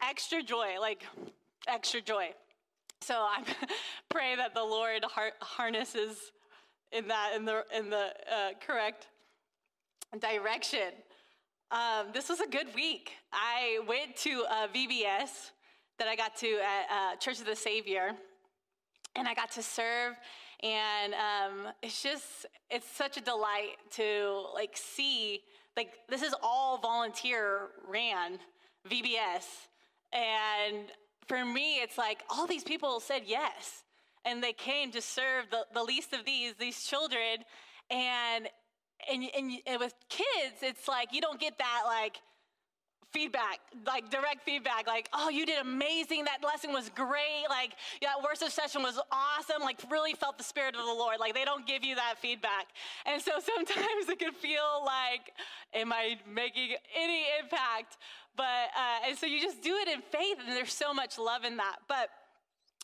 extra joy, like extra joy. So I pray that the Lord harnesses in that in the in the uh, correct direction. Um, this was a good week. I went to a VBS that I got to at uh, Church of the Savior, and I got to serve and um, it's just it's such a delight to like see like this is all volunteer ran vbs and for me it's like all these people said yes. And they came to serve the, the least of these these children. And and, and, and with kids it's like you don't get that like feedback, like direct feedback, like, oh, you did amazing. That lesson was great. Like, that worship session was awesome. Like, really felt the Spirit of the Lord. Like, they don't give you that feedback. And so sometimes it can feel like, am I making any impact? But, uh, and so you just do it in faith, and there's so much love in that. But,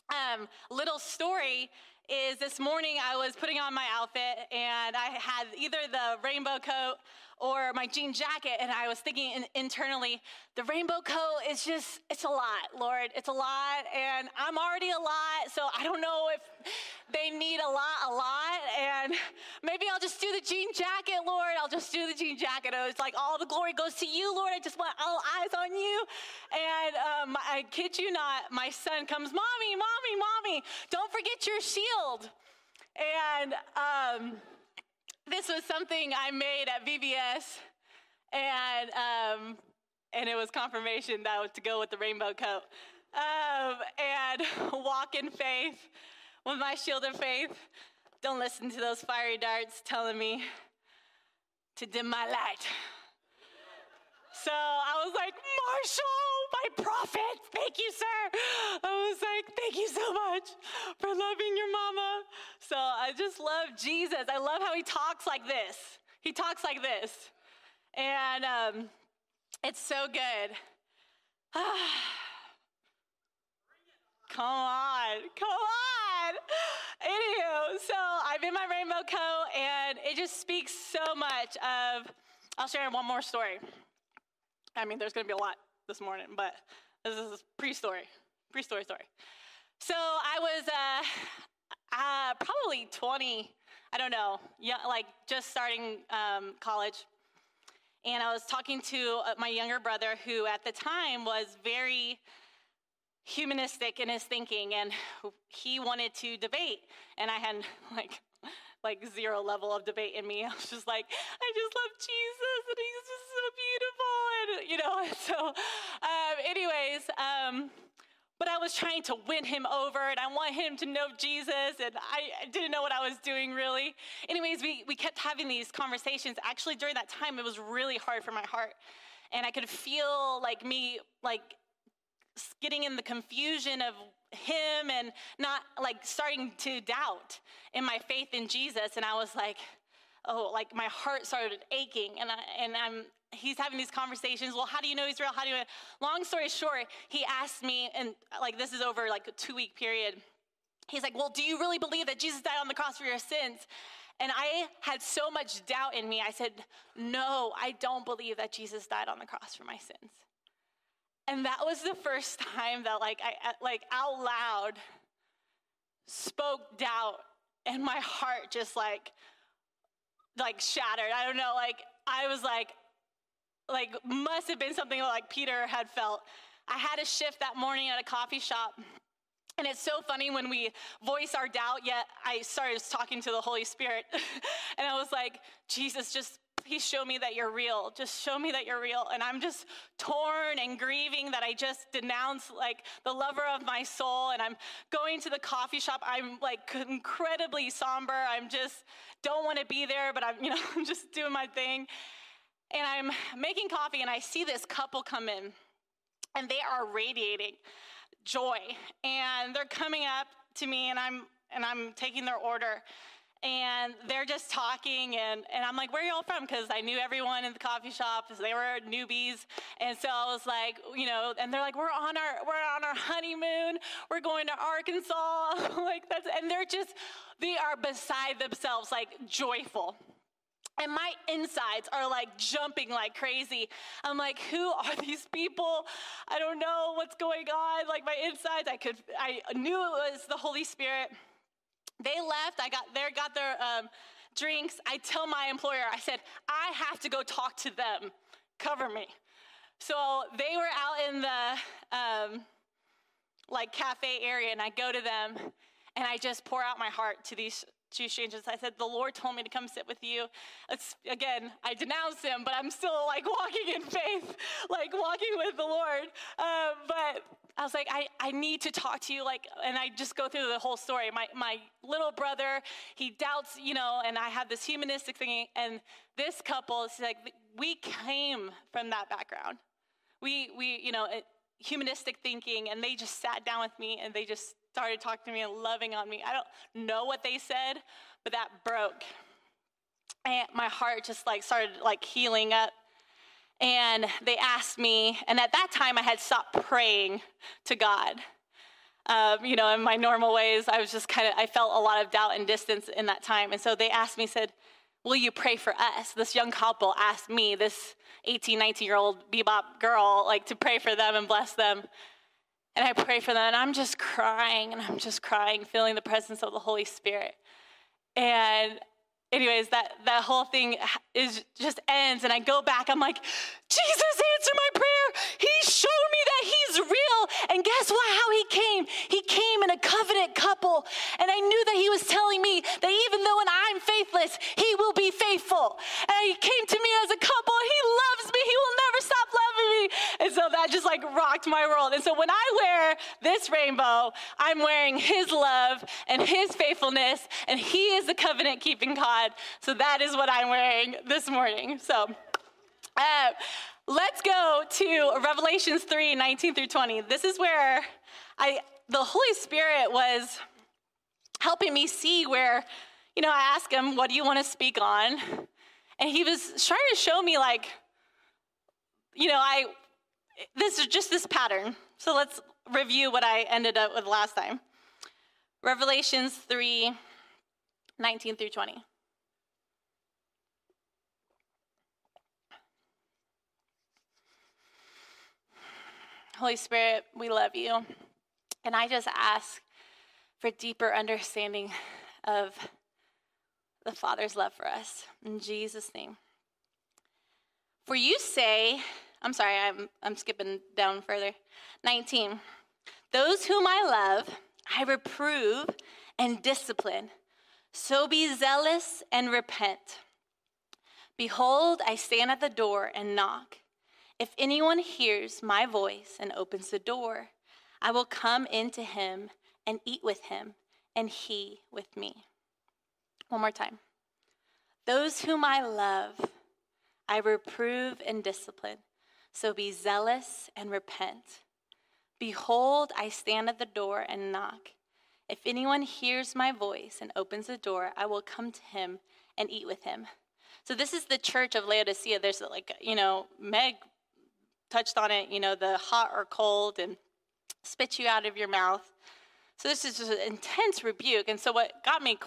um, little story is this morning I was putting on my outfit and I had either the rainbow coat or my jean jacket. And I was thinking in, internally, the rainbow coat is just, it's a lot, Lord. It's a lot. And I'm already a lot. So I don't know if they need a lot, a lot. And maybe I'll just do the jean jacket, Lord. I'll just do the jean jacket. It's like all the glory goes to you, Lord. I just want all eyes on you. And um, I kid you not, my son comes, Mommy, Mommy, Mommy, don't forget your shield. And, um, this was something I made at VBS, and um, and it was confirmation that was to go with the rainbow coat. Um, and walk in faith with my shield of faith. Don't listen to those fiery darts telling me to dim my light. So I was like, Marshall, my prophet, thank you, sir. I was like, thank you so much for loving your mama. So I just love Jesus. I love how he talks like this. He talks like this. And um, it's so good. come on, come on. Anywho, so I'm in my rainbow coat, and it just speaks so much of. I'll share one more story. I mean, there's going to be a lot this morning, but this is a pre-story, pre-story story. So I was uh, uh, probably 20, I don't know, yeah, like just starting um, college. And I was talking to uh, my younger brother, who at the time was very humanistic in his thinking, and he wanted to debate. And I had like like zero level of debate in me. I was just like, I just love Jesus, and he's just so beautiful, and you know. So, um, anyways. Um, but I was trying to win him over and I want him to know Jesus and I didn't know what I was doing really. Anyways, we, we kept having these conversations. Actually, during that time, it was really hard for my heart. And I could feel like me, like getting in the confusion of him and not like starting to doubt in my faith in Jesus. And I was like, oh, like my heart started aching. And, I, and I'm, he's having these conversations. Well, how do you know he's real? How do you know? Long story short, he asked me, and like this is over like a two week period. He's like, well, do you really believe that Jesus died on the cross for your sins? And I had so much doubt in me. I said, no, I don't believe that Jesus died on the cross for my sins. And that was the first time that like I like out loud spoke doubt and my heart just like like shattered. I don't know, like I was like like must have been something like Peter had felt. I had a shift that morning at a coffee shop. And it's so funny when we voice our doubt, yet I started talking to the Holy Spirit. and I was like, Jesus, just please show me that you're real. Just show me that you're real. And I'm just torn and grieving that I just denounced like the lover of my soul. And I'm going to the coffee shop. I'm like incredibly somber. I'm just don't want to be there, but I'm, you know, I'm just doing my thing. And I'm making coffee and I see this couple come in and they are radiating joy. And they're coming up to me and I'm and I'm taking their order. And they're just talking and, and i'm like where are y'all from because i knew everyone in the coffee shop they were newbies and so i was like you know and they're like we're on our we're on our honeymoon we're going to arkansas like that's and they're just they are beside themselves like joyful and my insides are like jumping like crazy. I'm like, who are these people? I don't know what's going on. Like my insides, I could, I knew it was the Holy Spirit. They left. I got there, got their um, drinks. I tell my employer, I said, I have to go talk to them. Cover me. So they were out in the um, like cafe area, and I go to them, and I just pour out my heart to these two strangers. I said, The Lord told me to come sit with you. It's, again, I denounce him, but I'm still like walking in faith, like walking with the Lord. Uh, but I was like, I, I need to talk to you. Like, and I just go through the whole story. My, my little brother, he doubts, you know, and I have this humanistic thing. And this couple is like, we came from that background. We, we you know, humanistic thinking, and they just sat down with me and they just started talking to me and loving on me. I don't know what they said, but that broke. And my heart just like started like healing up. And they asked me, and at that time I had stopped praying to God. Um, you know, in my normal ways, I was just kind of, I felt a lot of doubt and distance in that time. And so they asked me, said, Will you pray for us? This young couple asked me, this 18, 19 year old bebop girl, like to pray for them and bless them. And I pray for them, and I'm just crying, and I'm just crying, feeling the presence of the Holy Spirit. And anyways, that, that whole thing is just ends, and I go back. I'm like, Jesus answer my prayer. He showed me that He's real. And guess what? How He came? He came in a covenant couple, and I knew that He was telling me that even though when I'm faithless, He will be faithful. And He came to me as a couple. He loves me. He will never stop loving me. And so that just like rocked my world. And so when I wear this rainbow, I'm wearing His love and His faithfulness, and He is the covenant keeping God. So that is what I'm wearing this morning. So. Uh, let's go to Revelations 3 19 through 20. This is where I, the Holy Spirit was helping me see where, you know, I asked him, What do you want to speak on? And he was trying to show me, like, you know, I, this is just this pattern. So let's review what I ended up with last time. Revelations 3 19 through 20. Holy Spirit, we love you. And I just ask for deeper understanding of the Father's love for us. In Jesus' name. For you say, I'm sorry, I'm, I'm skipping down further. 19. Those whom I love, I reprove and discipline. So be zealous and repent. Behold, I stand at the door and knock. If anyone hears my voice and opens the door, I will come into him and eat with him, and he with me. One more time. Those whom I love, I reprove and discipline. So be zealous and repent. Behold, I stand at the door and knock. If anyone hears my voice and opens the door, I will come to him and eat with him. So this is the church of Laodicea. There's like, you know, Meg touched on it, you know, the hot or cold and spit you out of your mouth. So this is just an intense rebuke. And so what got me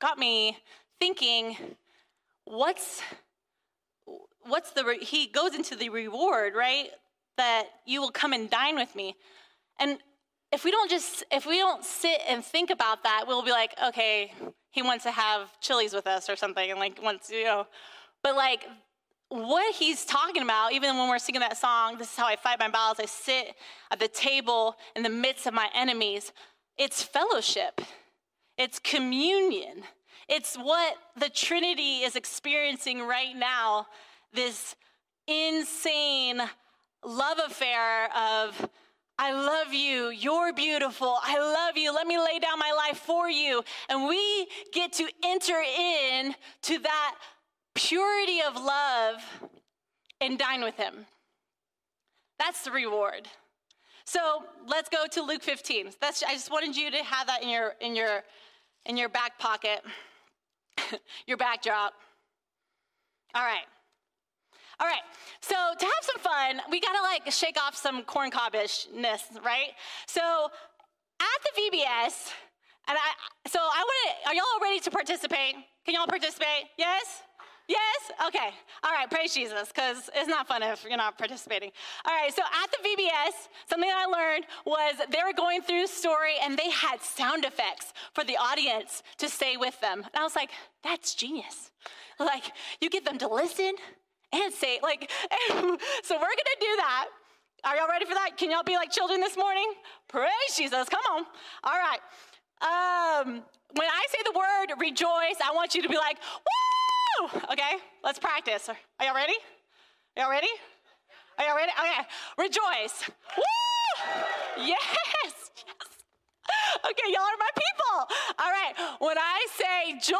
got me thinking, what's what's the re- he goes into the reward, right? That you will come and dine with me. And if we don't just if we don't sit and think about that, we'll be like, okay, he wants to have chilies with us or something, and like wants you know. But like what he's talking about, even when we're singing that song, this is how I fight my battles, I sit at the table in the midst of my enemies. It's fellowship, it's communion, it's what the Trinity is experiencing right now this insane love affair of. I love you. You're beautiful. I love you. Let me lay down my life for you. And we get to enter in to that purity of love and dine with him. That's the reward. So let's go to Luke 15. That's, I just wanted you to have that in your, in your, in your back pocket. your backdrop. All right. All right. So to have some fun, we gotta like shake off some corn cobbishness, right? So at the VBS, and I, so I want to, are y'all ready to participate? Can y'all participate? Yes? Yes? Okay. All right. Praise Jesus, because it's not fun if you're not participating. All right. So at the VBS, something I learned was they were going through the story and they had sound effects for the audience to stay with them. And I was like, that's genius. Like, you get them to listen and say, like, so we're going to do that. Are y'all ready for that? Can y'all be like children this morning? Praise Jesus. Come on. All right. Um, when I say the word rejoice, I want you to be like, woo! Okay, let's practice. Are y'all ready? Y'all ready? Are y'all ready? Okay, rejoice. Woo! Yes, yes. Okay, y'all are my people. All right, when I say joy,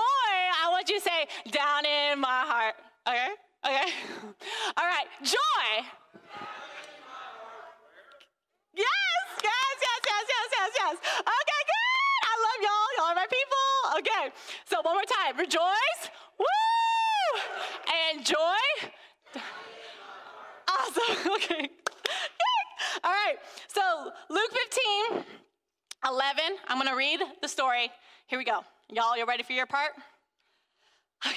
I want you to say down in my heart. Okay, okay. All right, joy. Yes, yes, yes, yes, yes, yes, yes. Okay, good. I love y'all. Y'all are my people. Okay, so one. Rejoice. Woo! And joy. Awesome. Okay. All right. So Luke 15, 11. I'm going to read the story. Here we go. Y'all, you ready for your part? Okay.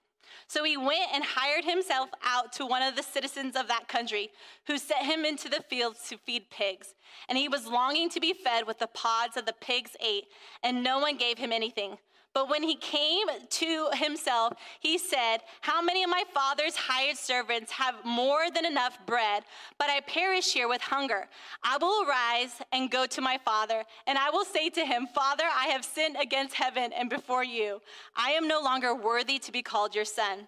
So he went and hired himself out to one of the citizens of that country, who sent him into the fields to feed pigs. And he was longing to be fed with the pods that the pigs ate, and no one gave him anything. But when he came to himself, he said, How many of my father's hired servants have more than enough bread, but I perish here with hunger? I will arise and go to my father, and I will say to him, Father, I have sinned against heaven and before you. I am no longer worthy to be called your son.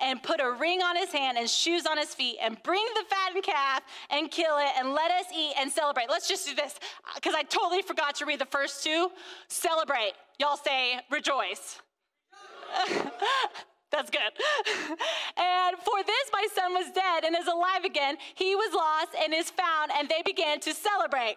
and put a ring on his hand and shoes on his feet and bring the fattened calf and kill it and let us eat and celebrate. Let's just do this because I totally forgot to read the first two. Celebrate. Y'all say rejoice. That's good. and for this, my son was dead and is alive again. He was lost and is found, and they began to celebrate.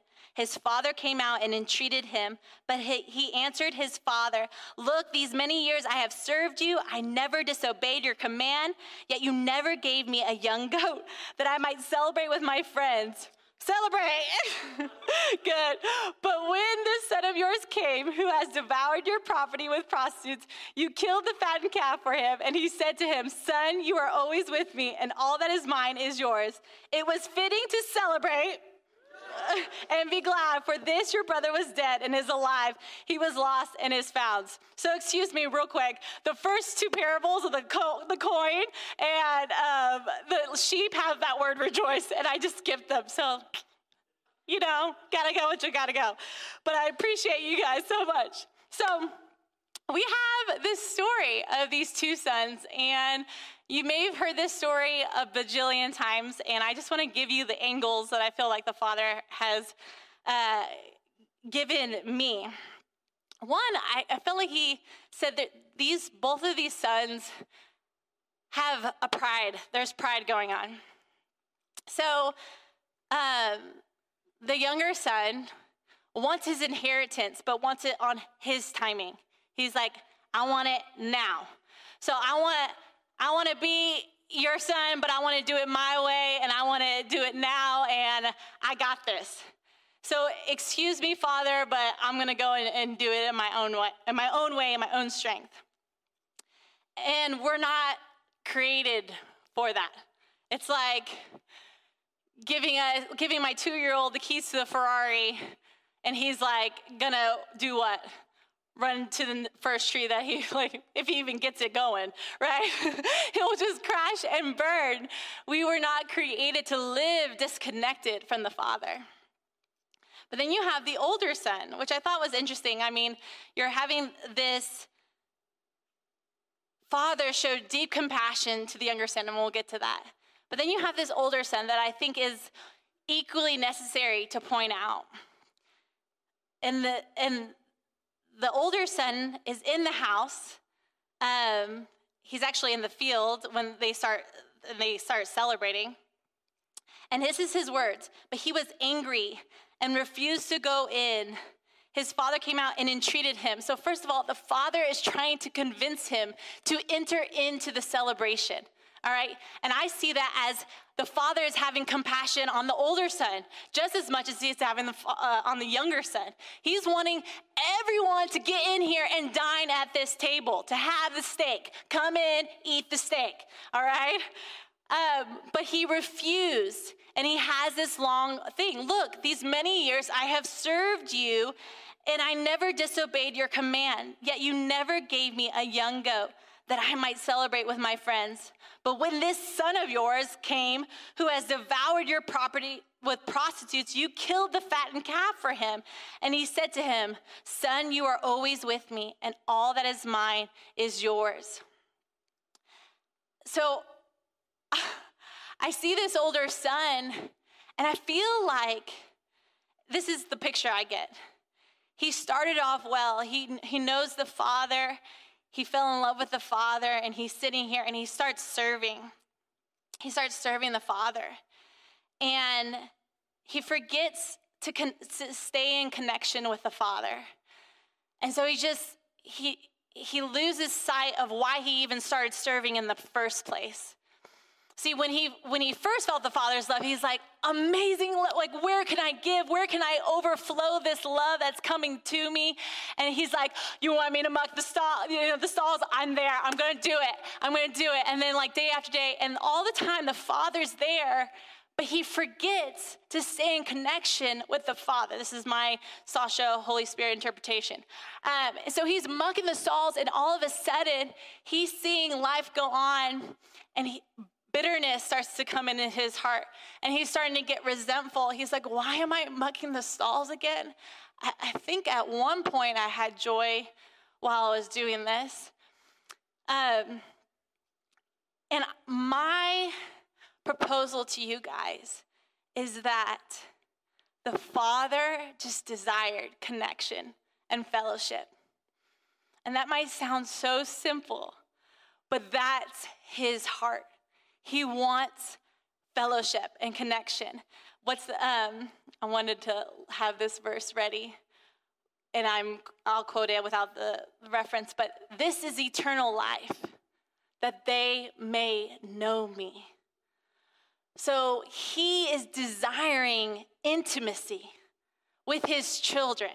His father came out and entreated him, but he, answered his father, Look, these many years I have served you. I never disobeyed your command, yet you never gave me a young goat that I might celebrate with my friends. Celebrate. Good. But when this son of yours came, who has devoured your property with prostitutes, you killed the fattened calf for him. And he said to him, Son, you are always with me, and all that is mine is yours. It was fitting to celebrate and be glad, for this your brother was dead and is alive. He was lost and is found. So, excuse me, real quick. The first two parables of the, co- the coin and um, the sheep have that word rejoice, and I just skipped them. So, you know, gotta go what you gotta go. But I appreciate you guys so much. So, we have this story of these two sons, and you may have heard this story a bajillion times, and I just want to give you the angles that I feel like the Father has uh, given me. One, I, I felt like he said that these both of these sons have a pride. There's pride going on. So, um, the younger son wants his inheritance, but wants it on his timing. He's like, I want it now. So I want I want to be your son, but I want to do it my way and I want to do it now and I got this. So excuse me, Father, but I'm going to go and, and do it in my own way, in my own way, in my own strength. And we're not created for that. It's like giving a, giving my two-year-old the keys to the Ferrari, and he's like gonna do what? Run to the first tree that he like, if he even gets it going, right? He'll just crash and burn. We were not created to live disconnected from the Father. But then you have the older son, which I thought was interesting. I mean, you're having this father show deep compassion to the younger son, and we'll get to that. But then you have this older son that I think is equally necessary to point out. And the, and the older son is in the house. Um, he's actually in the field when they start, they start celebrating. And this is his words. But he was angry and refused to go in. His father came out and entreated him. So, first of all, the father is trying to convince him to enter into the celebration. All right? And I see that as the father is having compassion on the older son just as much as he's having the, uh, on the younger son. He's wanting everyone to get in here and dine at this table, to have the steak. Come in, eat the steak. All right? Um, but he refused. And he has this long thing. Look, these many years I have served you, and I never disobeyed your command, yet you never gave me a young goat that I might celebrate with my friends. But when this son of yours came, who has devoured your property with prostitutes, you killed the fattened calf for him. And he said to him, Son, you are always with me, and all that is mine is yours. So I see this older son, and I feel like this is the picture I get. He started off well, he, he knows the father, he fell in love with the father, and he's sitting here and he starts serving. He starts serving the father. And he forgets to, con- to stay in connection with the father. And so he just, he, he loses sight of why he even started serving in the first place. See, when he when he first felt the Father's love, he's like, amazing, like where can I give? Where can I overflow this love that's coming to me? And he's like, you want me to muck the stall, you know, the stalls? I'm there. I'm gonna do it. I'm gonna do it. And then like day after day, and all the time the Father's there, but he forgets to stay in connection with the Father. This is my Sasha Holy Spirit interpretation. Um, so he's mucking the stalls, and all of a sudden, he's seeing life go on, and he, bitterness starts to come into his heart and he's starting to get resentful. He's like, Why am I mucking the stalls again? I, I think at one point I had joy while I was doing this. Um, and my proposal to you guys is that the Father just desired connection and fellowship. And that might sound so simple, but that's his heart. He wants fellowship and connection. What's the, um, I wanted to have this verse ready, and I'm I'll quote it without the reference, but this is eternal life, that they may know me. So he is desiring intimacy with his children.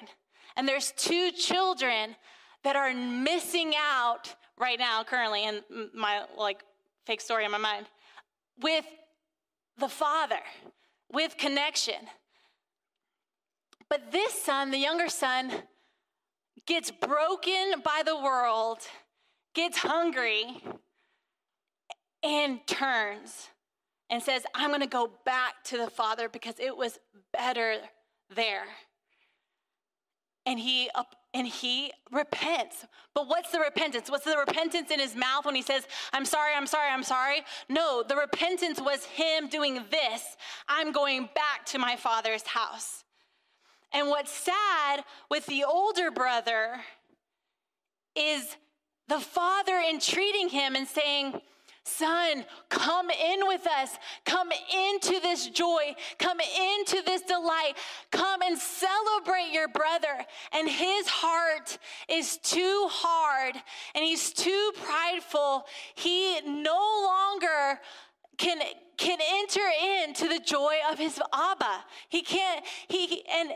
And there's two children that are missing out right now currently in my like fake story in my mind with the Father, with connection. But this son, the younger son, gets broken by the world, gets hungry, and turns and says, I'm going to go back to the Father because it was better there. And he and he repents. But what's the repentance? What's the repentance in his mouth when he says, I'm sorry, I'm sorry, I'm sorry? No, the repentance was him doing this I'm going back to my father's house. And what's sad with the older brother is the father entreating him and saying, Son, come in with us. Come into this joy. Come into this delight. Come and celebrate your brother. And his heart is too hard and he's too prideful. He no longer can can enter into the joy of his Abba. He can't, he, and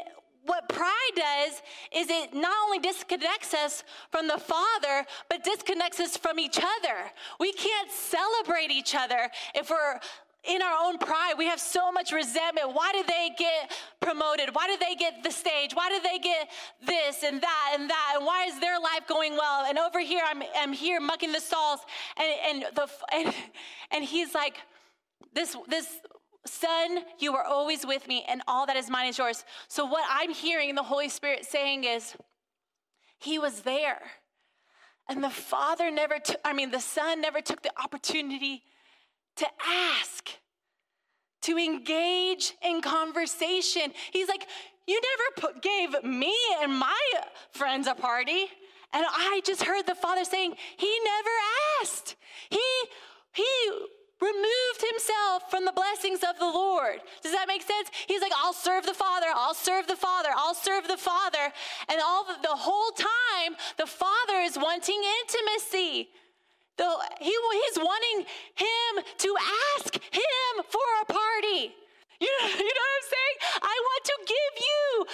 what pride does is it not only disconnects us from the Father, but disconnects us from each other. We can't celebrate each other if we're in our own pride. We have so much resentment. Why did they get promoted? Why did they get the stage? Why did they get this and that and that? And why is their life going well? And over here, I'm, I'm here mucking the stalls. And, and, the, and, and he's like, this, this Son, you are always with me, and all that is mine is yours. So, what I'm hearing the Holy Spirit saying is, He was there. And the Father never took, I mean, the Son never took the opportunity to ask, to engage in conversation. He's like, You never put, gave me and my friends a party. And I just heard the Father saying, He never asked. He, he removed himself from the blessings of the Lord. Does that make sense? He's like, I'll serve the Father, I'll serve the Father, I'll serve the Father. And all the, the whole time, the Father is wanting intimacy. The, he, he's wanting him to ask him for a party. You know, you know what I'm saying? I want to give you,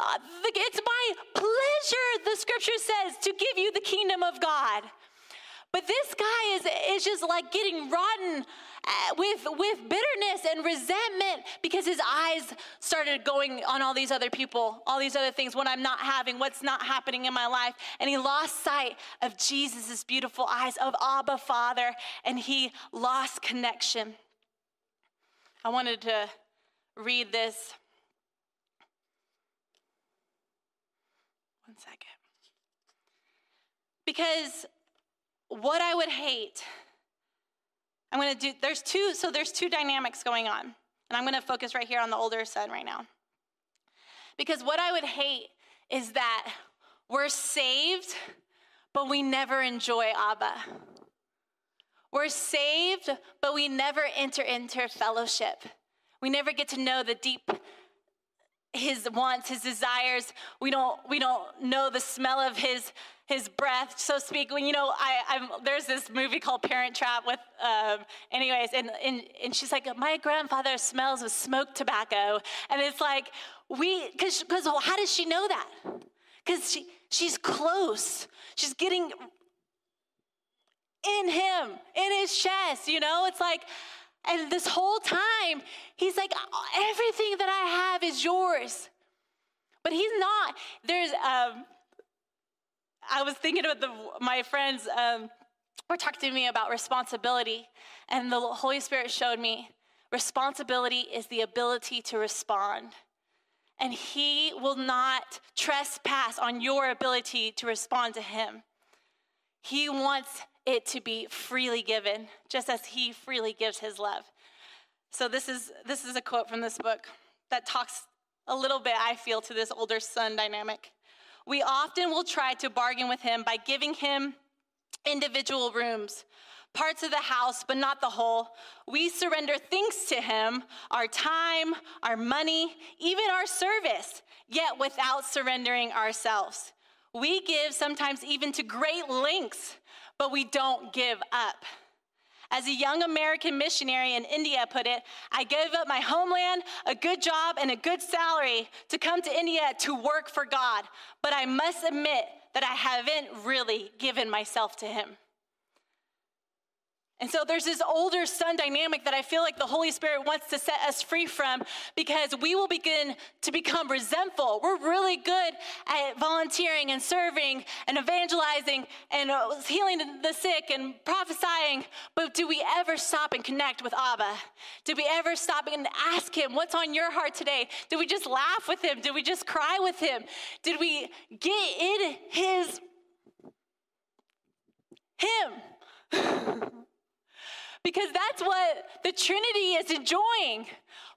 uh, the, it's my pleasure, the scripture says, to give you the kingdom of God. But this guy is, is just like getting rotten uh, with, with bitterness and resentment because his eyes started going on all these other people, all these other things, what I'm not having, what's not happening in my life. And he lost sight of Jesus' beautiful eyes, of Abba Father, and he lost connection. I wanted to read this. One second. Because what I would hate, I'm going to do, there's two, so there's two dynamics going on. And I'm going to focus right here on the older son right now. Because what I would hate is that we're saved, but we never enjoy Abba. We're saved, but we never enter into fellowship. We never get to know the deep his wants, his desires. We don't we don't know the smell of his his breath, so to speak. When you know, I, I'm, there's this movie called Parent Trap with, um, anyways, and, and and she's like, my grandfather smells of smoked tobacco, and it's like we, because how does she know that? Because she she's close. She's getting in him, in his chest. You know, it's like. And this whole time, he's like, everything that I have is yours. But he's not. There's um, I was thinking about the, my friends um, were talking to me about responsibility, and the Holy Spirit showed me responsibility is the ability to respond. And He will not trespass on your ability to respond to Him. He wants it to be freely given, just as He freely gives His love. So this is this is a quote from this book that talks a little bit, I feel, to this older son dynamic. We often will try to bargain with him by giving him individual rooms, parts of the house, but not the whole. We surrender things to him our time, our money, even our service, yet without surrendering ourselves. We give sometimes even to great lengths, but we don't give up. As a young American missionary in India put it, I gave up my homeland, a good job, and a good salary to come to India to work for God. But I must admit that I haven't really given myself to Him. And so there's this older son dynamic that I feel like the Holy Spirit wants to set us free from because we will begin to become resentful. We're really good at volunteering and serving and evangelizing and healing the sick and prophesying, but do we ever stop and connect with Abba? Did we ever stop and ask him, What's on your heart today? Did we just laugh with him? Did we just cry with him? Did we get in his, him? because that's what the Trinity is enjoying.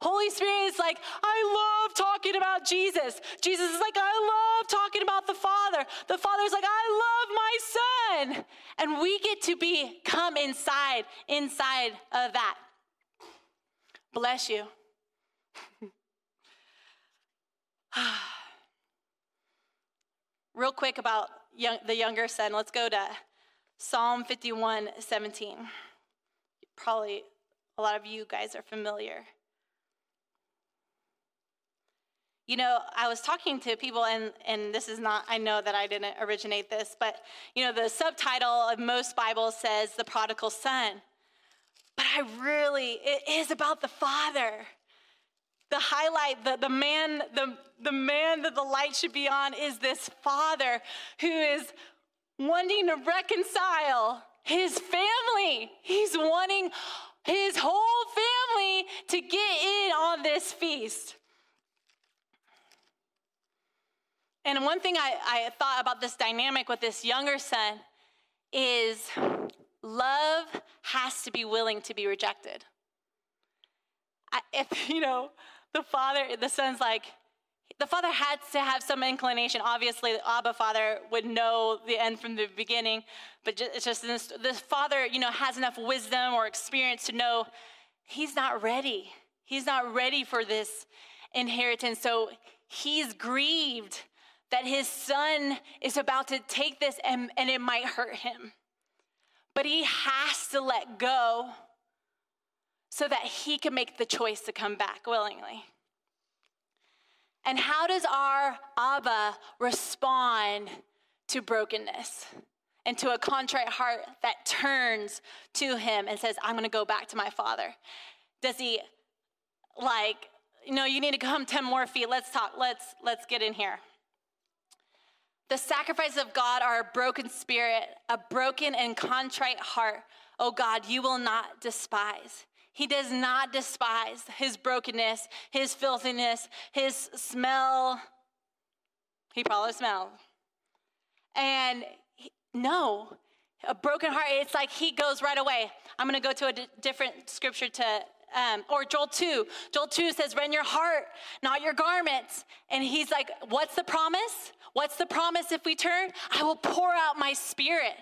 Holy Spirit is like, I love talking about Jesus. Jesus is like, I love talking about the Father. The Father's like, I love my Son. And we get to be come inside, inside of that. Bless you. Real quick about young, the younger son, let's go to Psalm 51 17. Probably a lot of you guys are familiar. You know, I was talking to people, and, and this is not, I know that I didn't originate this, but, you know, the subtitle of most Bibles says the prodigal son. But I really, it is about the father. The highlight, the, the man, the, the man that the light should be on is this father who is wanting to reconcile his family. He's wanting his whole family to get in on this feast. And one thing I, I thought about this dynamic with this younger son is love has to be willing to be rejected. If, you know, the father, the son's like, the father had to have some inclination. Obviously, the Abba father would know the end from the beginning, but it's just this, this father, you know, has enough wisdom or experience to know he's not ready. He's not ready for this inheritance. So he's grieved that his son is about to take this and, and it might hurt him. But he has to let go so that he can make the choice to come back willingly. And how does our Abba respond to brokenness and to a contrite heart that turns to him and says, I'm gonna go back to my father? Does he like, know, you need to come 10 more feet. Let's talk. Let's let's get in here. The sacrifices of God are a broken spirit, a broken and contrite heart. Oh God, you will not despise. He does not despise his brokenness, his filthiness, his smell. He probably smells. And he, no, a broken heart, it's like he goes right away. I'm going to go to a d- different scripture to, um, or Joel 2. Joel 2 says, Rend your heart, not your garments. And he's like, What's the promise? What's the promise if we turn? I will pour out my spirit.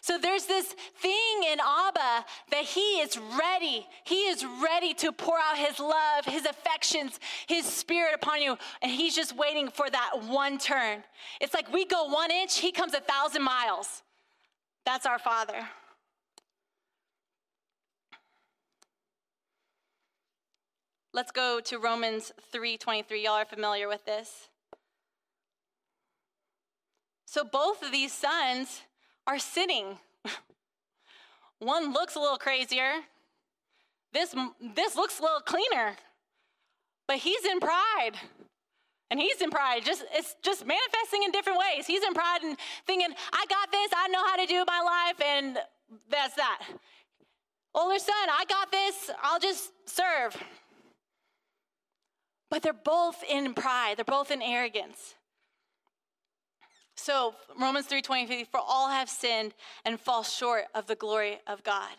So there's this thing in Abba that he is ready. He is ready to pour out his love, his affections, his spirit upon you. And he's just waiting for that one turn. It's like we go one inch, he comes a thousand miles. That's our Father. Let's go to Romans 3:23. Y'all are familiar with this. So both of these sons are sitting. One looks a little crazier. This, this looks a little cleaner. But he's in pride. And he's in pride. Just it's just manifesting in different ways. He's in pride and thinking, I got this, I know how to do my life, and that's that. Older son, I got this, I'll just serve. But they're both in pride, they're both in arrogance. So Romans 3:23 for all have sinned and fall short of the glory of God.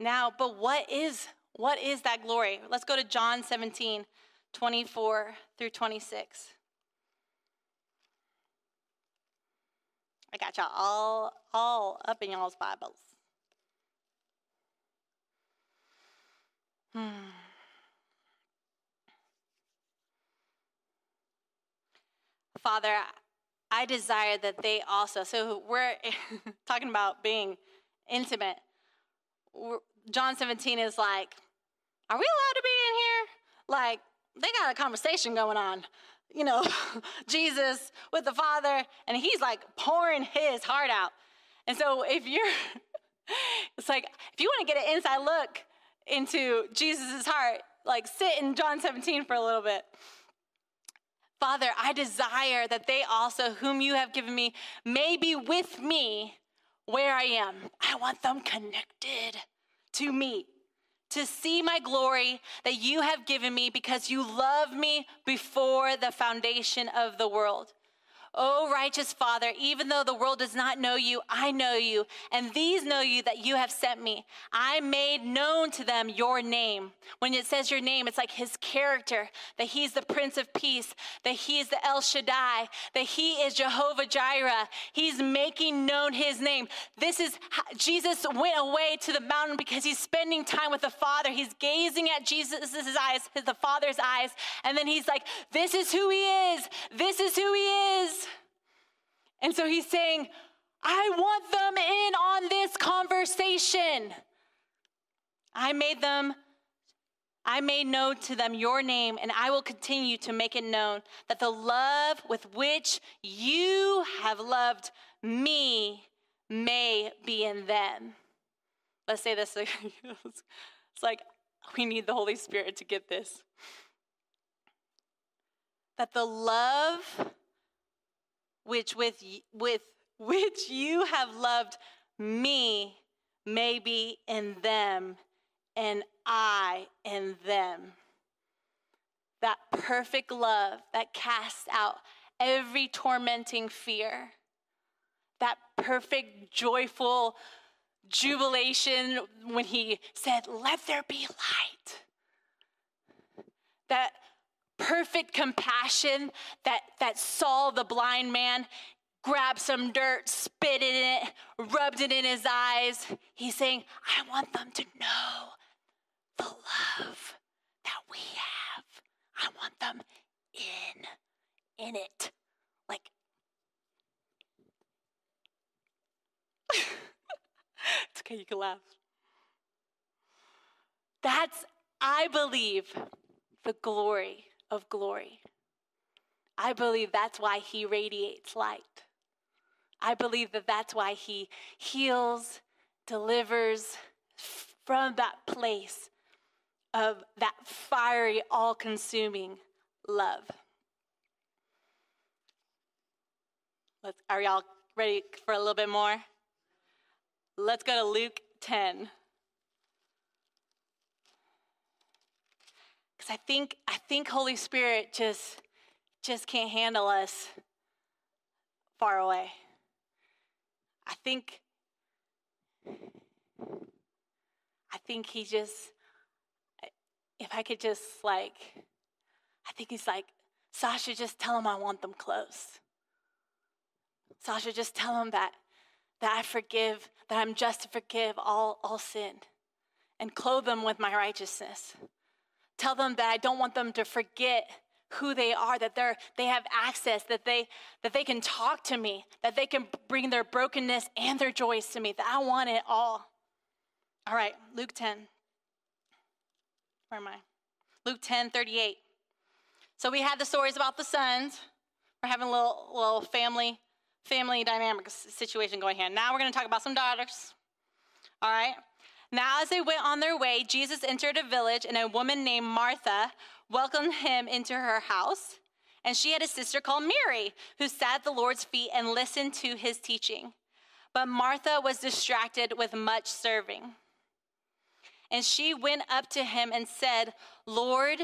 Now, but what is what is that glory? Let's go to John 17, 24 through 26. I got y'all all all up in y'all's Bibles. Hmm. Father, I desire that they also, so we're talking about being intimate. John 17 is like, are we allowed to be in here? Like, they got a conversation going on. You know, Jesus with the Father, and he's like pouring his heart out. And so if you're, it's like, if you want to get an inside look into Jesus' heart, like sit in John 17 for a little bit. Father, I desire that they also, whom you have given me, may be with me where I am. I want them connected to me to see my glory that you have given me because you love me before the foundation of the world. O righteous Father, even though the world does not know you, I know you, and these know you that you have sent me. I made known to them your name. When it says your name, it's like his character, that he's the Prince of Peace, that he is the El Shaddai, that he is Jehovah Jireh. He's making known his name. This is Jesus went away to the mountain because he's spending time with the Father. He's gazing at Jesus' eyes, the Father's eyes, and then he's like, This is who he is. This is who he is. And so he's saying, I want them in on this conversation. I made them, I made known to them your name, and I will continue to make it known that the love with which you have loved me may be in them. Let's say this. it's like we need the Holy Spirit to get this. That the love which with, with which you have loved me may be in them and I in them. That perfect love that casts out every tormenting fear. That perfect, joyful jubilation when he said, Let there be light. That perfect compassion that, that Saul, the blind man, grabbed some dirt, spit in it, rubbed it in his eyes. He's saying, I want them to know the love that we have. I want them in, in it. Like, it's okay, you can laugh. That's, I believe, the glory of glory. I believe that's why he radiates light. I believe that that's why he heals, delivers from that place of that fiery, all consuming love. Let's, are y'all ready for a little bit more? Let's go to Luke 10. Because I think, I think Holy Spirit just, just can't handle us far away. I think, I think he just, if I could just like, I think he's like, Sasha, just tell him I want them close. Sasha, just tell him that, that I forgive, that I'm just to forgive all, all sin and clothe them with my righteousness. Tell them that I don't want them to forget who they are, that they're, they have access, that they, that they can talk to me, that they can bring their brokenness and their joys to me, that I want it all. All right, Luke 10. Where am I? Luke 10, 38. So we had the stories about the sons. We're having a little, little family, family dynamic situation going here. Now we're going to talk about some daughters. All right. Now, as they went on their way, Jesus entered a village, and a woman named Martha welcomed him into her house. And she had a sister called Mary, who sat at the Lord's feet and listened to his teaching. But Martha was distracted with much serving. And she went up to him and said, Lord,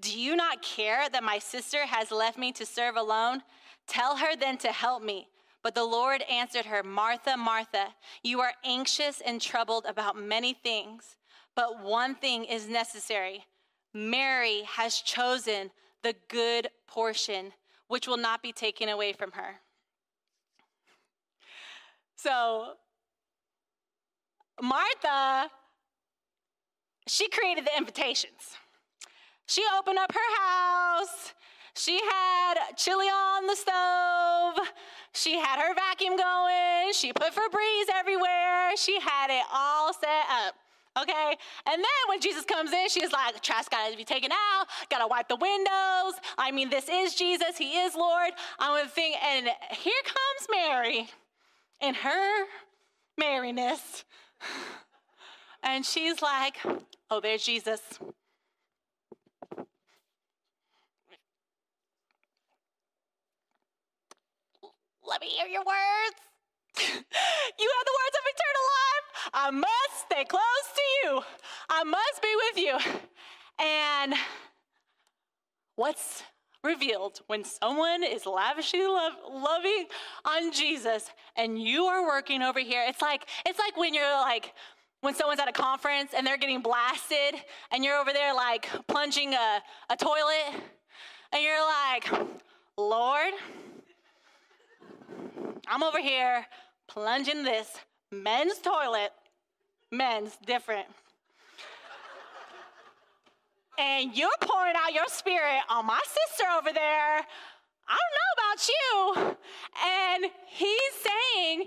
do you not care that my sister has left me to serve alone? Tell her then to help me. But the Lord answered her, Martha, Martha, you are anxious and troubled about many things, but one thing is necessary. Mary has chosen the good portion, which will not be taken away from her. So, Martha, she created the invitations. She opened up her house. She had chili on the stove. She had her vacuum going. She put Febreze everywhere. She had it all set up. Okay? And then when Jesus comes in, she's like, trash gotta be taken out, gotta wipe the windows. I mean, this is Jesus, he is Lord. I'm gonna think, and here comes Mary in her merriness. And she's like, oh, there's Jesus. Let me hear your words. you have the words of eternal life. I must stay close to you. I must be with you. And what's revealed when someone is lavishly love, loving on Jesus and you are working over here. It's like it's like when you're like when someone's at a conference and they're getting blasted and you're over there like plunging a, a toilet and you're like, Lord, I'm over here plunging this men's toilet, men's different and you're pouring out your spirit on my sister over there. I don't know about you. And he's saying,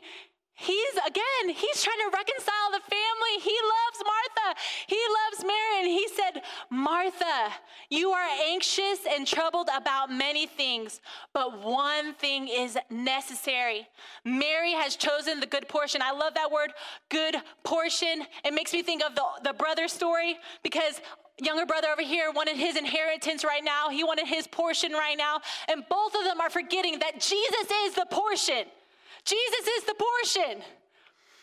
He's again, he's trying to reconcile the family. He loves Martha. He loves Mary. And he said, Martha, you are anxious and troubled about many things, but one thing is necessary. Mary has chosen the good portion. I love that word, good portion. It makes me think of the, the brother story because younger brother over here wanted his inheritance right now. He wanted his portion right now. And both of them are forgetting that Jesus is the portion. Jesus is the portion.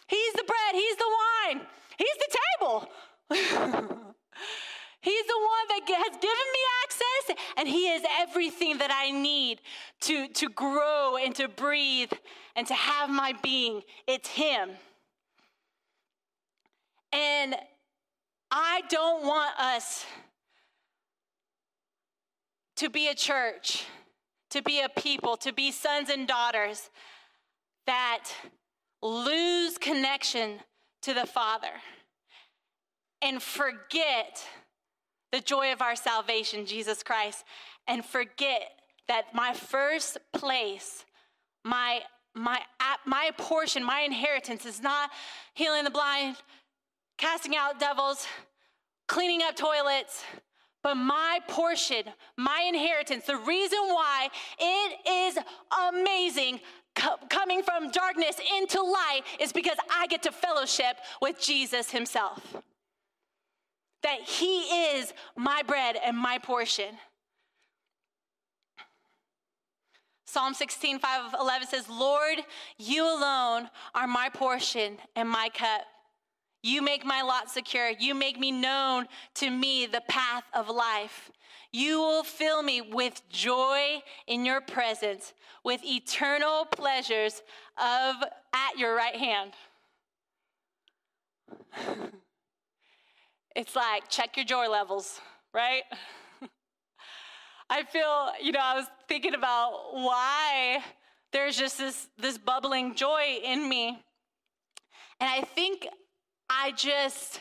He's the bread. He's the wine. He's the table. He's the one that has given me access, and He is everything that I need to, to grow and to breathe and to have my being. It's Him. And I don't want us to be a church, to be a people, to be sons and daughters that lose connection to the Father and forget the joy of our salvation, Jesus Christ, and forget that my first place, my my my portion, my inheritance is not healing the blind, casting out devils, cleaning up toilets, but my portion, my inheritance, the reason why it is amazing co- coming from darkness into light is because I get to fellowship with Jesus himself. That he is my bread and my portion. Psalm 16, 5 11 says, Lord, you alone are my portion and my cup. You make my lot secure. You make me known to me the path of life. You will fill me with joy in your presence, with eternal pleasures of at your right hand. it's like check your joy levels, right? I feel, you know, I was thinking about why there's just this this bubbling joy in me. And I think I just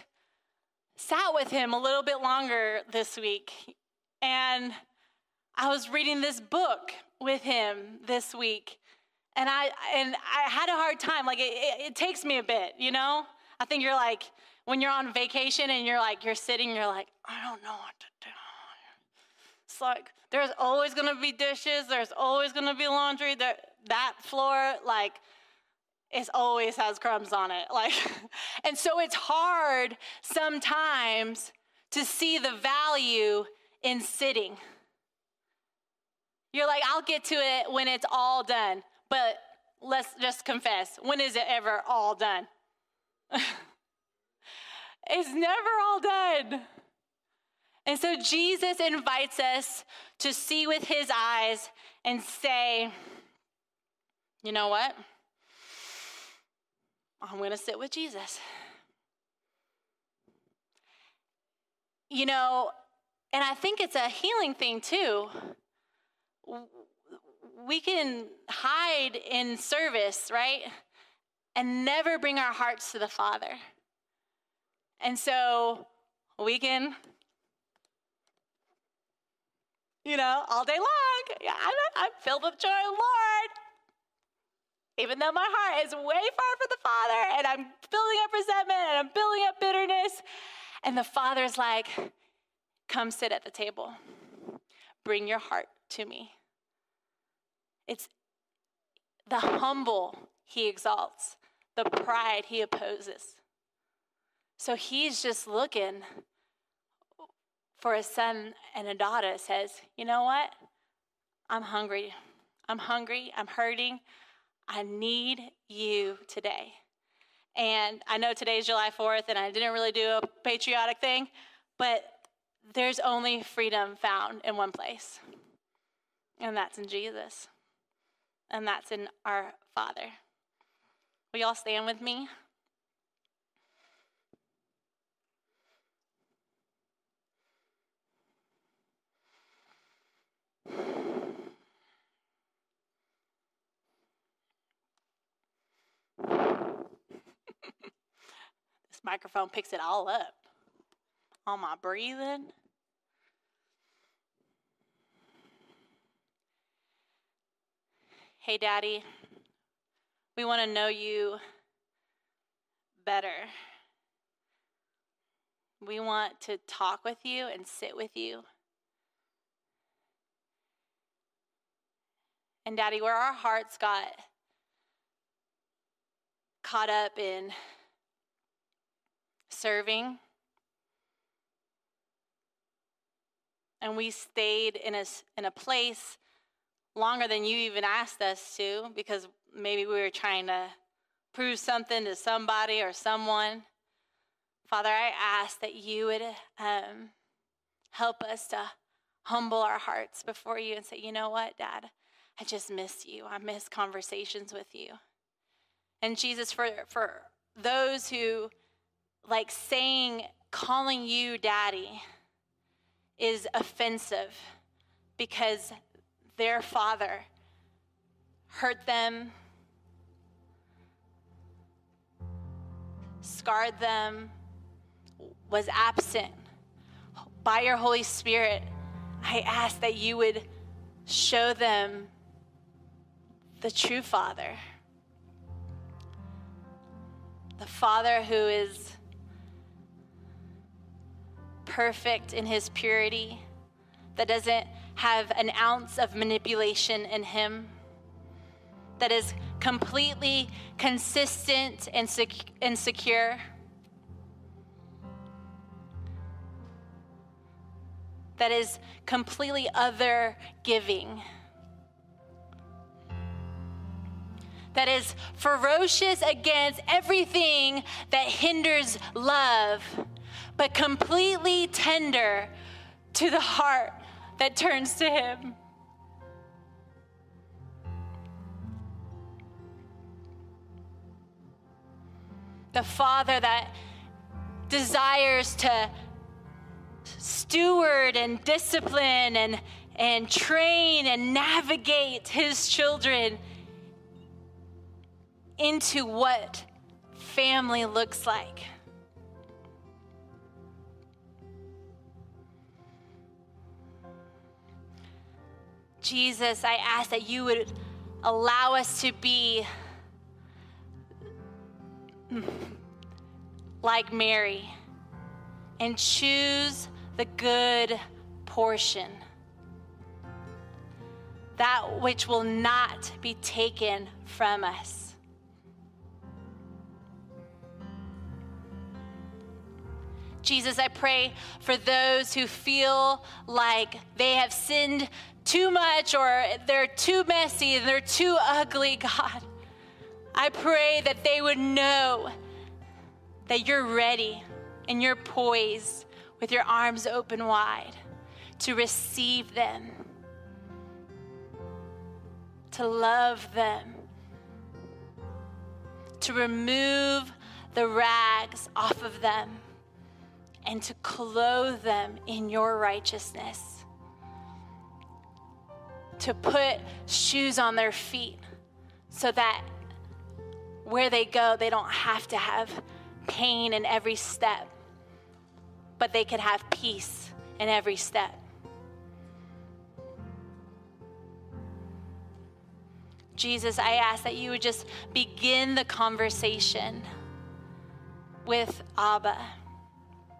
sat with him a little bit longer this week. And I was reading this book with him this week. And I and I had a hard time. Like it, it, it takes me a bit, you know? I think you're like when you're on vacation and you're like you're sitting, you're like, I don't know what to do. It's like there's always gonna be dishes, there's always gonna be laundry. There, that floor, like it always has crumbs on it. Like, and so it's hard sometimes to see the value in sitting. You're like, I'll get to it when it's all done. But let's just confess when is it ever all done? it's never all done. And so Jesus invites us to see with his eyes and say, you know what? I'm going to sit with Jesus. You know, and I think it's a healing thing too. We can hide in service, right? And never bring our hearts to the Father. And so we can, you know, all day long, yeah, I'm, I'm filled with joy, Lord even though my heart is way far from the Father and I'm building up resentment and I'm building up bitterness. And the Father's like, come sit at the table. Bring your heart to me. It's the humble he exalts, the pride he opposes. So he's just looking for a son and a daughter says, you know what? I'm hungry. I'm hungry. I'm hurting. I need you today. And I know today's July 4th, and I didn't really do a patriotic thing, but there's only freedom found in one place. And that's in Jesus. And that's in our Father. Will y'all stand with me? this microphone picks it all up. All my breathing. Hey, Daddy, we want to know you better. We want to talk with you and sit with you. And, Daddy, where our hearts got caught up in serving, and we stayed in a, in a place longer than you even asked us to because maybe we were trying to prove something to somebody or someone. Father, I ask that you would um, help us to humble our hearts before you and say, you know what, Dad, I just miss you. I miss conversations with you. And Jesus, for, for those who like saying, calling you daddy is offensive because their father hurt them, scarred them, was absent. By your Holy Spirit, I ask that you would show them the true Father. The Father who is perfect in his purity, that doesn't have an ounce of manipulation in him, that is completely consistent and, sec- secure. That is completely other giving. That is ferocious against everything that hinders love, but completely tender to the heart that turns to Him. The Father that desires to steward and discipline and, and train and navigate His children into what family looks like. Jesus, I ask that you would allow us to be like Mary and choose the good portion, that which will not be taken from us. Jesus, I pray for those who feel like they have sinned too much or they're too messy and they're too ugly, God. I pray that they would know that you're ready and you're poised with your arms open wide to receive them, to love them, to remove the rags off of them, and to clothe them in your righteousness to put shoes on their feet so that where they go, they don't have to have pain in every step, but they could have peace in every step. Jesus, I ask that you would just begin the conversation with Abba.